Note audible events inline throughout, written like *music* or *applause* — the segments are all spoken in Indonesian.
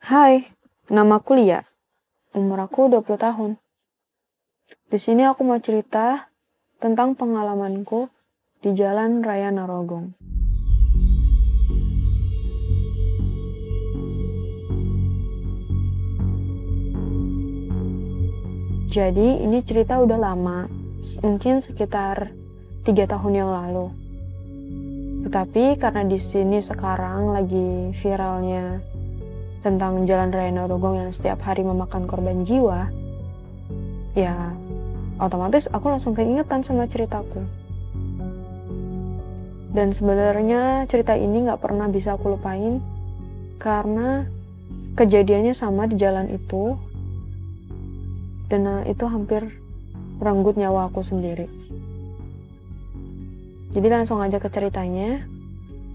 Hai, namaku Lia. Umur aku 20 tahun. Di sini aku mau cerita tentang pengalamanku di Jalan Raya Narogong. Jadi ini cerita udah lama, mungkin sekitar tiga tahun yang lalu. Tetapi karena di sini sekarang lagi viralnya tentang Jalan Raya Narogong yang setiap hari memakan korban jiwa, ya otomatis aku langsung keingetan sama ceritaku. Dan sebenarnya cerita ini nggak pernah bisa aku lupain karena kejadiannya sama di jalan itu dan uh, itu hampir merenggut nyawa aku sendiri. Jadi langsung aja ke ceritanya.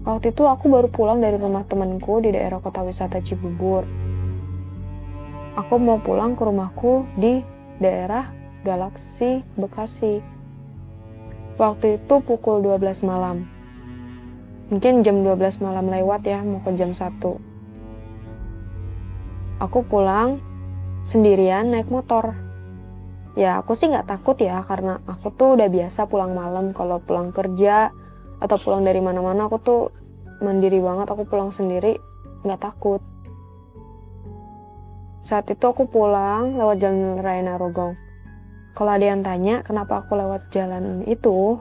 Waktu itu aku baru pulang dari rumah temanku di daerah kota wisata Cibubur. Aku mau pulang ke rumahku di daerah Galaksi Bekasi. Waktu itu pukul 12 malam. Mungkin jam 12 malam lewat ya, mau ke jam 1. Aku pulang sendirian naik motor ya aku sih nggak takut ya karena aku tuh udah biasa pulang malam kalau pulang kerja atau pulang dari mana-mana aku tuh mandiri banget. Aku pulang sendiri nggak takut. Saat itu aku pulang lewat jalan raya Narogong. Kalau ada yang tanya kenapa aku lewat jalan itu?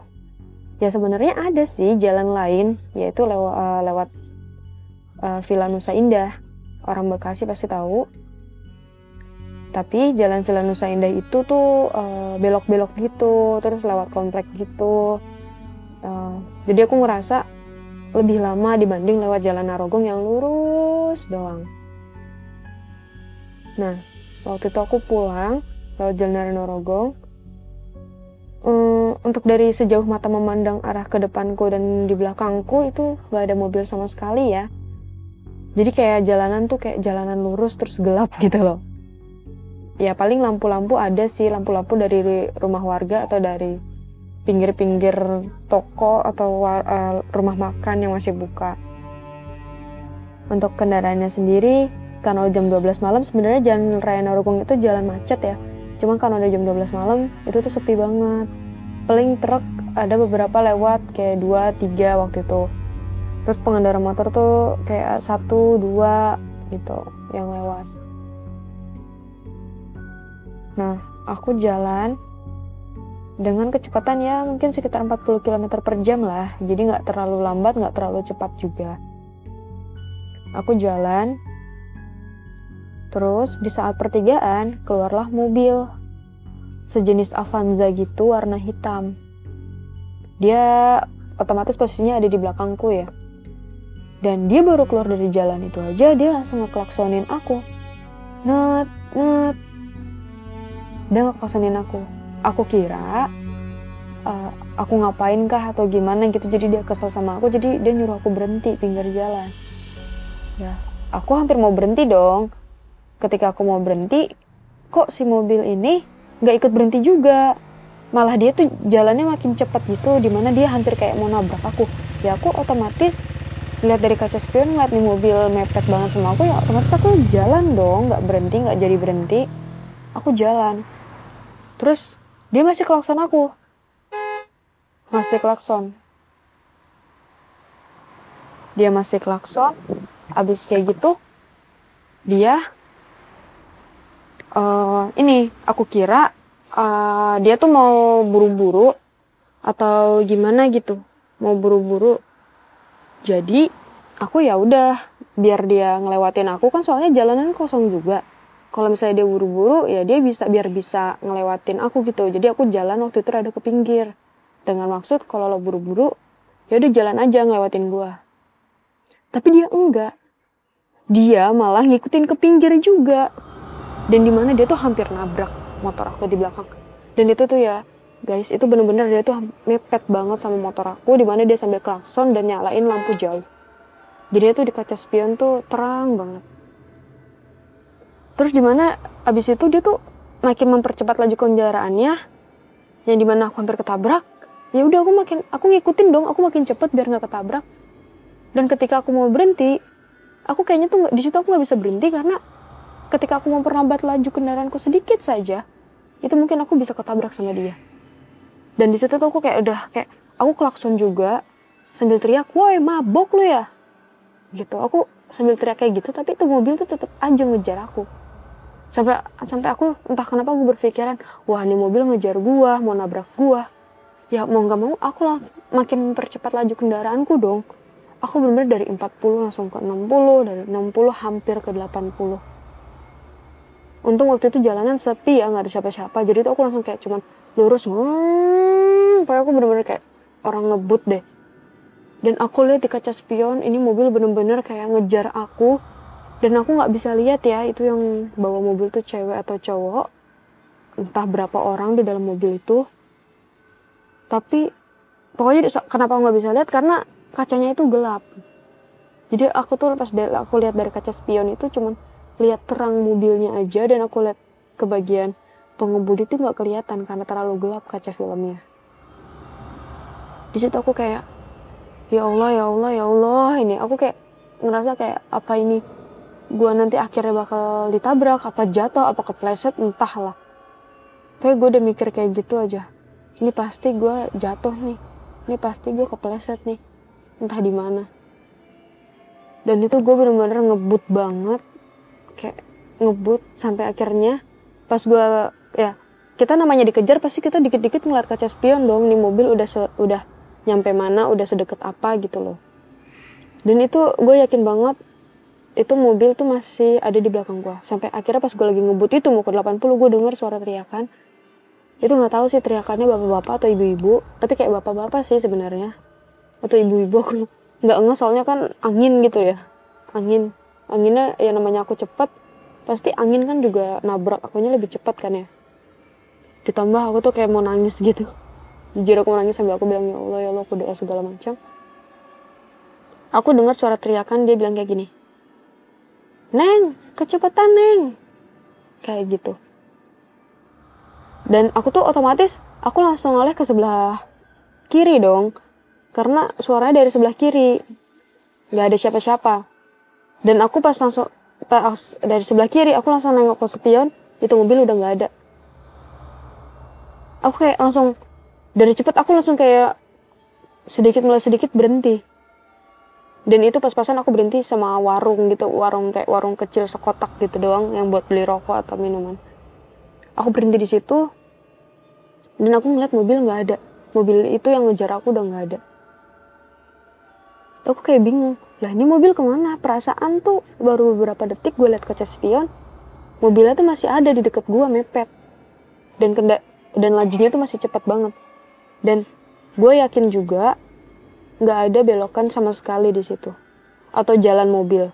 Ya sebenarnya ada sih jalan lain yaitu lewa, uh, lewat uh, Villa Nusa Indah. Orang Bekasi pasti tahu. Tapi jalan Villa Nusa Indah itu tuh belok belok-belok gitu terus lewat komplek gitu. uh, jadi aku ngerasa lebih lama dibanding lewat jalan Narogong yang lurus doang. Nah waktu itu aku pulang lewat jalan Narogong. Um, untuk dari sejauh mata memandang arah ke depanku dan di belakangku itu gak ada mobil sama sekali ya. Jadi kayak jalanan tuh kayak jalanan lurus terus gelap *laughs* gitu loh. Ya paling lampu-lampu ada sih lampu-lampu dari rumah warga atau dari pinggir-pinggir toko atau uh, rumah makan yang masih buka. Untuk kendaraannya sendiri, karena jam 12 malam sebenarnya jalan raya Narogong itu jalan macet ya. Cuma kalau udah jam 12 malam itu tuh sepi banget. Paling truk ada beberapa lewat kayak 2, 3 waktu itu. Terus pengendara motor tuh kayak satu, dua gitu yang lewat. Nah, aku jalan dengan kecepatan ya mungkin sekitar 40 km per jam lah. Jadi nggak terlalu lambat, nggak terlalu cepat juga. Aku jalan, terus di saat pertigaan keluarlah mobil. Sejenis Avanza gitu warna hitam. Dia otomatis posisinya ada di belakangku ya. Dan dia baru keluar dari jalan itu aja, dia langsung ngeklaksonin aku. Nut, nut, dia ngekosenin aku aku kira uh, aku ngapain kah atau gimana gitu jadi dia kesel sama aku jadi dia nyuruh aku berhenti pinggir jalan. Ya. Aku hampir mau berhenti dong. Ketika aku mau berhenti kok si mobil ini nggak ikut berhenti juga? Malah dia tuh jalannya makin cepat gitu di mana dia hampir kayak mau nabrak aku. Ya aku otomatis lihat dari kaca spion ngeliat nih mobil mepet banget sama aku ya otomatis aku jalan dong nggak berhenti nggak jadi berhenti. Aku jalan. Terus dia masih klakson aku. Masih klakson. Dia masih klakson. Abis kayak gitu, dia uh, ini aku kira uh, dia tuh mau buru-buru atau gimana gitu, mau buru-buru. Jadi aku ya udah biar dia ngelewatin aku kan soalnya jalanan kosong juga kalau misalnya dia buru-buru ya dia bisa biar bisa ngelewatin aku gitu. Jadi aku jalan waktu itu ada ke pinggir. Dengan maksud kalau lo buru-buru ya udah jalan aja ngelewatin gua. Tapi dia enggak. Dia malah ngikutin ke pinggir juga. Dan di mana dia tuh hampir nabrak motor aku di belakang. Dan itu tuh ya guys itu bener-bener dia tuh mepet banget sama motor aku di mana dia sambil klakson dan nyalain lampu jauh. Jadi itu di kaca spion tuh terang banget terus di mana abis itu dia tuh makin mempercepat laju kendaraannya yang di mana aku hampir ketabrak ya udah aku makin aku ngikutin dong aku makin cepet biar nggak ketabrak. Dan ketika aku mau berhenti aku kayaknya tuh di situ aku nggak bisa berhenti karena ketika aku memperlambat laju kendaraanku sedikit saja itu mungkin aku bisa ketabrak sama dia. Dan di situ tuh aku kayak udah kayak aku klakson juga sambil teriak woi mabok lu ya. Gitu aku sambil teriak kayak gitu tapi itu mobil tuh tetap aja ngejar aku sampai sampai aku entah kenapa gue berpikiran wah ini mobil ngejar gua mau nabrak gua. Ya mau nggak mau aku lah makin mempercepat laju kendaraanku dong. Aku bener-bener dari 40 langsung ke 60 dari 60 hampir ke 80 untung waktu itu jalanan sepi ya nggak ada siapa-siapa. Jadi itu aku langsung kayak cuman lurus hmm, aku bener-bener kayak orang ngebut deh. Dan aku lihat di kaca spion ini mobil bener-bener kayak ngejar aku dan aku nggak bisa lihat ya itu yang bawa mobil tuh cewek atau cowok. Entah berapa orang di dalam mobil itu. Tapi pokoknya kenapa nggak bisa lihat? Karena kacanya itu gelap. Jadi aku tuh pas dari, aku lihat dari kaca spion itu cuman lihat terang mobilnya aja dan aku lihat ke bagian pengemudi itu nggak kelihatan karena terlalu gelap kaca filmnya. Di situ aku kayak ya Allah ya Allah ya Allah. Ini aku kayak ngerasa kayak apa ini gue nanti akhirnya bakal ditabrak apa jatuh apa kepleset entahlah. Tapi gue udah mikir kayak gitu aja. Ini pasti gue jatuh nih. Ini pasti gue kepleset nih. Entah di mana. Dan itu gue bener-bener ngebut banget. Kayak ngebut sampai akhirnya pas gue ya kita namanya dikejar pasti kita dikit-dikit ngeliat kaca spion dong. Nih mobil udah se, udah nyampe mana udah sedekat apa gitu loh. Dan itu gue yakin banget itu mobil tuh masih ada di belakang gue sampai akhirnya pas gue lagi ngebut itu mau ke 80 gue denger suara teriakan. Itu nggak tahu sih teriakannya bapak-bapak atau ibu-ibu tapi kayak bapak-bapak sih sebenarnya. Atau ibu-ibu aku nggak nge soalnya kan angin gitu ya. Angin. Anginnya ya namanya aku cepet pasti angin kan juga nabrak akunya lebih cepat kan ya. Ditambah aku tuh kayak mau nangis gitu. Jujur aku mau nangis sambil aku bilang ya Allah ya Allah aku doa segala macam. Aku dengar suara teriakan dia bilang kayak gini Neng, kecepatan Neng. Kayak gitu. Dan aku tuh otomatis, aku langsung noleh ke sebelah kiri dong. Karena suaranya dari sebelah kiri. Gak ada siapa-siapa. Dan aku pas langsung, pas dari sebelah kiri, aku langsung nengok ke spion, itu mobil udah gak ada. Aku kayak langsung, dari cepet aku langsung kayak sedikit mulai sedikit berhenti dan itu pas-pasan aku berhenti sama warung gitu warung kayak warung kecil sekotak gitu doang yang buat beli rokok atau minuman. Aku berhenti di situ dan aku ngeliat mobil nggak ada. Mobil itu yang ngejar aku udah nggak ada. Aku kayak bingung lah ini mobil ke mana? Perasaan tuh baru beberapa detik gue liat kaca spion mobilnya tuh masih ada di deket gue mepet. Dan kenda dan lajunya tuh masih cepat banget. Dan gue yakin juga nggak ada belokan sama sekali di situ. Atau jalan mobil.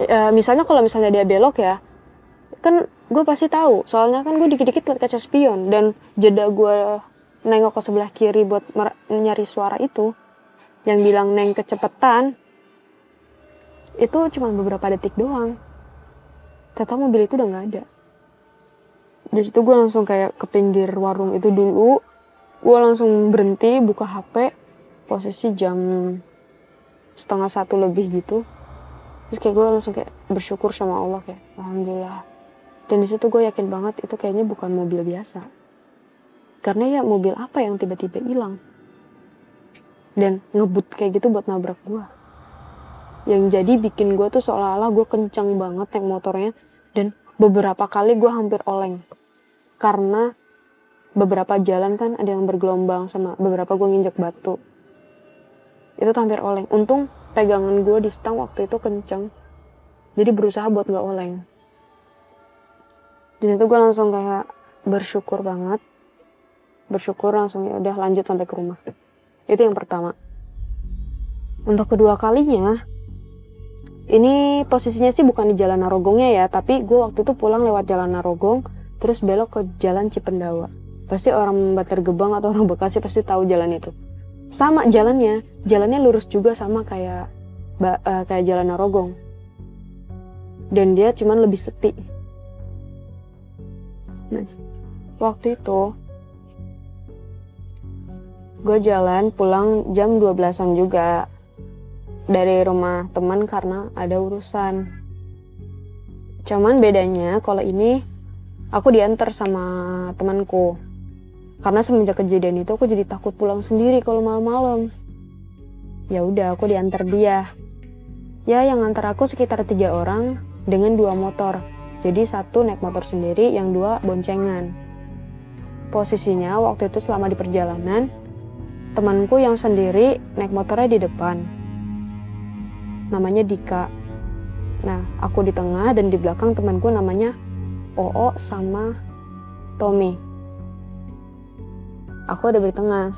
E, misalnya kalau misalnya dia belok ya kan gue pasti tahu. Soalnya kan gue dikit-dikit liat kaca spion dan jeda gue nengok ke sebelah kiri buat nyari suara itu. Yang bilang neng kecepetan itu cuma beberapa detik doang. Ternyata mobil itu udah nggak ada. Di situ gue langsung kayak ke pinggir warung itu dulu. Gue langsung berhenti buka hp posisi jam setengah satu lebih gitu. Terus kayak gue langsung kayak bersyukur sama Allah kayak alhamdulillah. Dan di situ gue yakin banget itu kayaknya bukan mobil biasa. Karena ya mobil apa yang tiba-tiba hilang? Dan ngebut kayak gitu buat nabrak gue yang jadi bikin gue tuh seolah-olah gue kencang banget naik motornya dan beberapa kali gue hampir oleng. Karena beberapa jalan kan ada yang bergelombang sama beberapa gue nginjek batu itu hampir oleng. Untung pegangan gue di stang waktu itu kenceng. Jadi berusaha buat gak oleng. Di situ gue langsung kayak bersyukur banget. Bersyukur langsung ya udah lanjut sampai ke rumah. Itu yang pertama. Untuk kedua kalinya ini posisinya sih bukan di jalan Narogongnya ya tapi gue waktu itu pulang lewat jalan Narogong terus belok ke jalan Cipendawa. Pasti orang Bantar Gebang atau orang Bekasi pasti tahu jalan itu sama jalannya. Jalannya lurus juga sama kayak uh, kayak jalan Narogong. Dan dia cuman lebih sepi. Nah waktu itu gue jalan pulang jam 12an juga dari rumah teman karena ada urusan. Cuman bedanya kalau ini aku diantar sama temanku karena semenjak kejadian itu aku jadi takut pulang sendiri kalau malam-malam ya udah aku diantar dia ya yang antar aku sekitar tiga orang dengan dua motor jadi satu naik motor sendiri yang dua boncengan posisinya waktu itu selama di perjalanan temanku yang sendiri naik motornya di depan. Namanya Dika. Nah, aku di tengah dan di belakang temanku namanya Oo sama Tommy. Aku ada di tengah.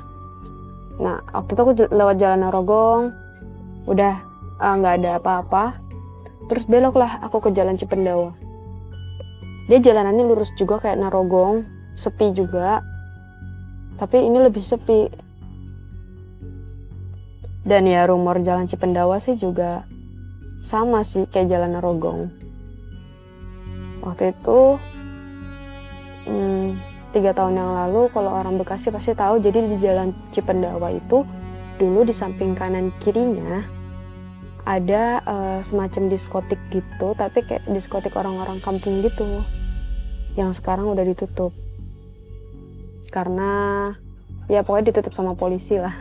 Nah, waktu itu aku lewat jalan Narogong, udah ah, nggak uh, ada apa-apa. Terus beloklah aku ke jalan Cipendawa. Dia jalanannya lurus juga kayak Narogong, sepi juga. Tapi ini lebih sepi dan ya rumor jalan Cipendawa sih juga sama sih kayak jalan Narogong. Waktu itu hmm, tiga tahun yang lalu kalau orang Bekasi pasti tahu. Jadi di jalan Cipendawa itu dulu di samping kanan kirinya ada uh, semacam diskotik gitu tapi kayak diskotik orang-orang kampung gitu yang sekarang udah ditutup. Karena ya pokoknya ditutup sama polisi lah.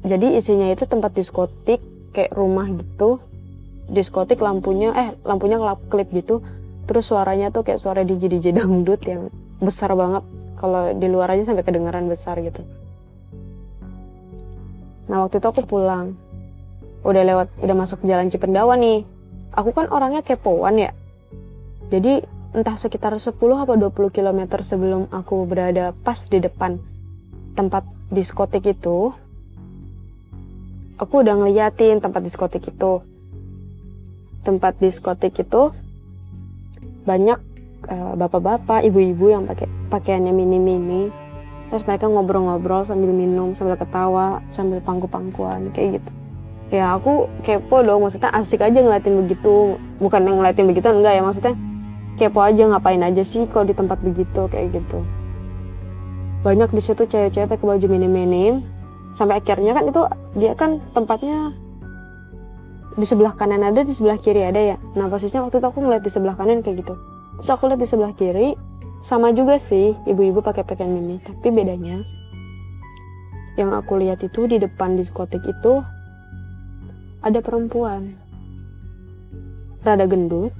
Jadi isinya itu tempat diskotik kayak rumah gitu. Diskotik lampunya eh lampunya kelap klip gitu terus suaranya tuh kayak suara DJ DJ dangdut yang besar banget. Kalau di luar aja sampai kedengaran besar gitu. Nah waktu itu aku pulang. Udah lewat udah masuk jalan Cipendawa nih. Aku kan orangnya kepoan ya. Jadi entah sekitar 10 apa 20 km sebelum aku berada pas di depan tempat diskotik itu aku udah ngeliatin tempat diskotik itu. Tempat diskotik itu banyak uh, bapak-bapak ibu-ibu yang pakai pakaiannya mini-mini. Terus mereka ngobrol-ngobrol sambil minum sambil ketawa sambil pangku-pangkuan kayak gitu. Ya aku kepo dong maksudnya asik aja ngeliatin begitu. Bukan yang ngeliatin begitu enggak ya maksudnya kepo aja ngapain aja sih kalau di tempat begitu kayak gitu. Banyak di situ cewek-cewek pakai baju mini-mini. Sampai akhirnya kan itu dia kan tempatnya di sebelah kanan ada di sebelah kiri ada ya. Nah posisinya waktu itu aku ngeliat di sebelah kanan kayak gitu. Terus aku lihat di sebelah kiri sama juga sih ibu-ibu pakai pakaian mini. Tapi bedanya yang aku lihat itu di depan diskotik itu ada perempuan. Rada gendut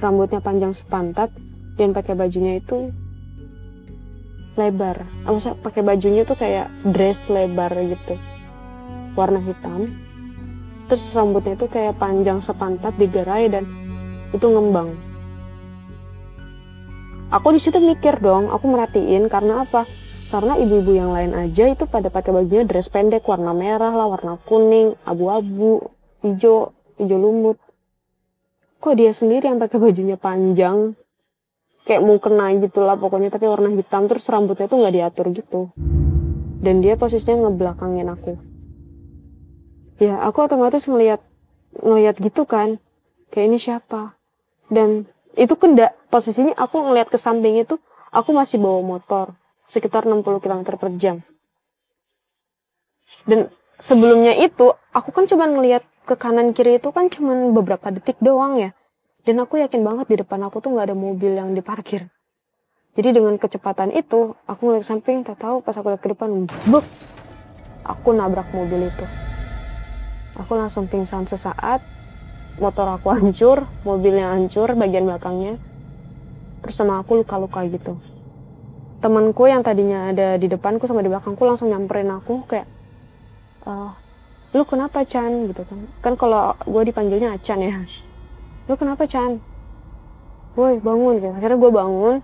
rambutnya panjang sepantat dan pakai bajunya itu lebar. Maksudnya pakai bajunya tuh kayak dress lebar gitu warna hitam terus rambutnya tuh kayak panjang sepantat digerai dan itu ngembang. Aku di situ mikir dong aku merhatiin karena apa? Karena ibu-ibu yang lain aja itu pada pakai bajunya dress pendek warna merah lah warna kuning abu-abu hijau hijau lumut. Kok dia sendiri yang pakai bajunya panjang? Kayak mau kena gitu lah pokoknya tapi warna hitam terus rambutnya tuh nggak diatur gitu. Dan dia posisinya ngebelakangin aku ya aku otomatis ngelihat ngelihat gitu kan kayak ini siapa dan itu kenda posisinya aku ngelihat ke samping itu aku masih bawa motor sekitar 60 km per jam dan sebelumnya itu aku kan cuma ngelihat ke kanan kiri itu kan cuma beberapa detik doang ya dan aku yakin banget di depan aku tuh nggak ada mobil yang diparkir. Jadi dengan kecepatan itu, aku ngeliat samping, tak tahu pas aku lihat ke depan, buk, aku nabrak mobil itu. Aku langsung pingsan sesaat, motor aku hancur, mobilnya hancur, bagian belakangnya. Terus sama aku luka-luka gitu. Temanku yang tadinya ada di depanku sama di belakangku langsung nyamperin aku kayak, uh, lu kenapa Chan? gitu kan? Kan kalau gue dipanggilnya Acan ya. Lu kenapa Chan? Woi bangun gitu. Akhirnya gue bangun.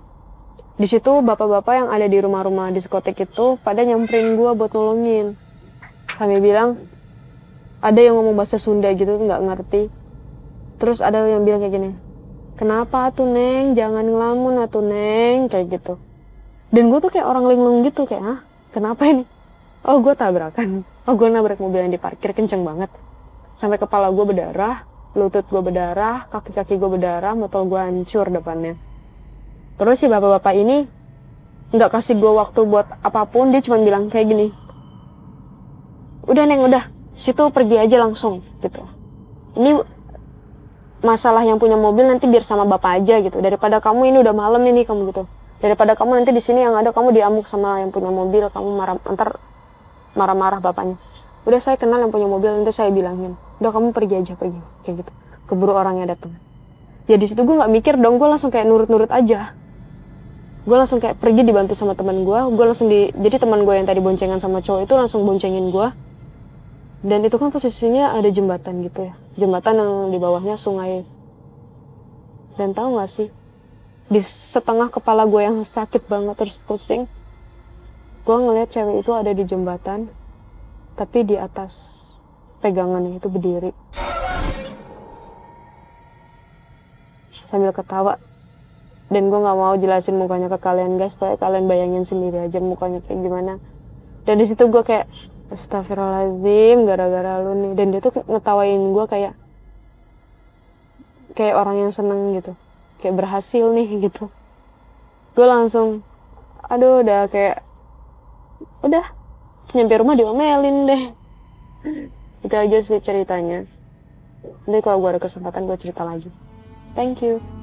Di situ bapak-bapak yang ada di rumah-rumah diskotik itu pada nyamperin gue buat nolongin. Kami bilang ada yang ngomong bahasa Sunda gitu nggak ngerti. Terus ada yang bilang kayak gini kenapa tuh neng? Jangan ngelamun atuh neng kayak gitu. Dan gue tuh kayak orang linglung gitu kayak ah kenapa ini? Oh gue tabrakan. Oh gue nabrak mobil yang diparkir kenceng banget. Sampai kepala gue berdarah lutut gue berdarah, kaki-kaki gue berdarah, motor gue hancur depannya. Terus si bapak-bapak ini nggak kasih gue waktu buat apa pun, dia cuma bilang kayak gini. udah neng udah situ pergi aja langsung gitu. Ini masalah yang punya mobil nanti biar sama bapak aja gitu. Daripada kamu ini udah malam ini kamu gitu. Daripada kamu nanti di sini yang ada kamu diamuk sama yang punya mobil kamu marah antar marah-marah bapaknya. Udah saya kenal yang punya mobil nanti saya bilangin udah kamu pergi aja pergi. Kayak gitu. Keburu orangnya datang. Ya di situ gue nggak mikir dong gue langsung kayak nurut-nurut aja. Gue langsung kayak pergi dibantu sama teman gue gue langsung di jadi teman gue yang tadi boncengan sama cowok itu langsung boncengin gue dan itu kan posisinya ada jembatan gitu ya. Jembatan yang di bawahnya sungai. Dan tahu gak sih? Di setengah kepala gue yang sakit banget terus pusing gue ngeliat cewek itu ada di jembatan tapi di atas pegangannya itu berdiri. Sambil ketawa. Dan gue nggak mau jelasin mukanya ke kalian guys. Supaya kalian bayangin sendiri aja mukanya kayak gimana. Dan di situ gue kayak Astagfirullahaladzim gara-gara lu nih. Dan dia tuh ngetawain gue kayak kayak orang yang seneng gitu. Kayak berhasil nih *laughs* gitu. Gue langsung aduh udah kayak udah nyampe rumah diomelin deh. Itu aja sih ceritanya. Nanti kalau gue ada kesempatan gue cerita lagi. Thank you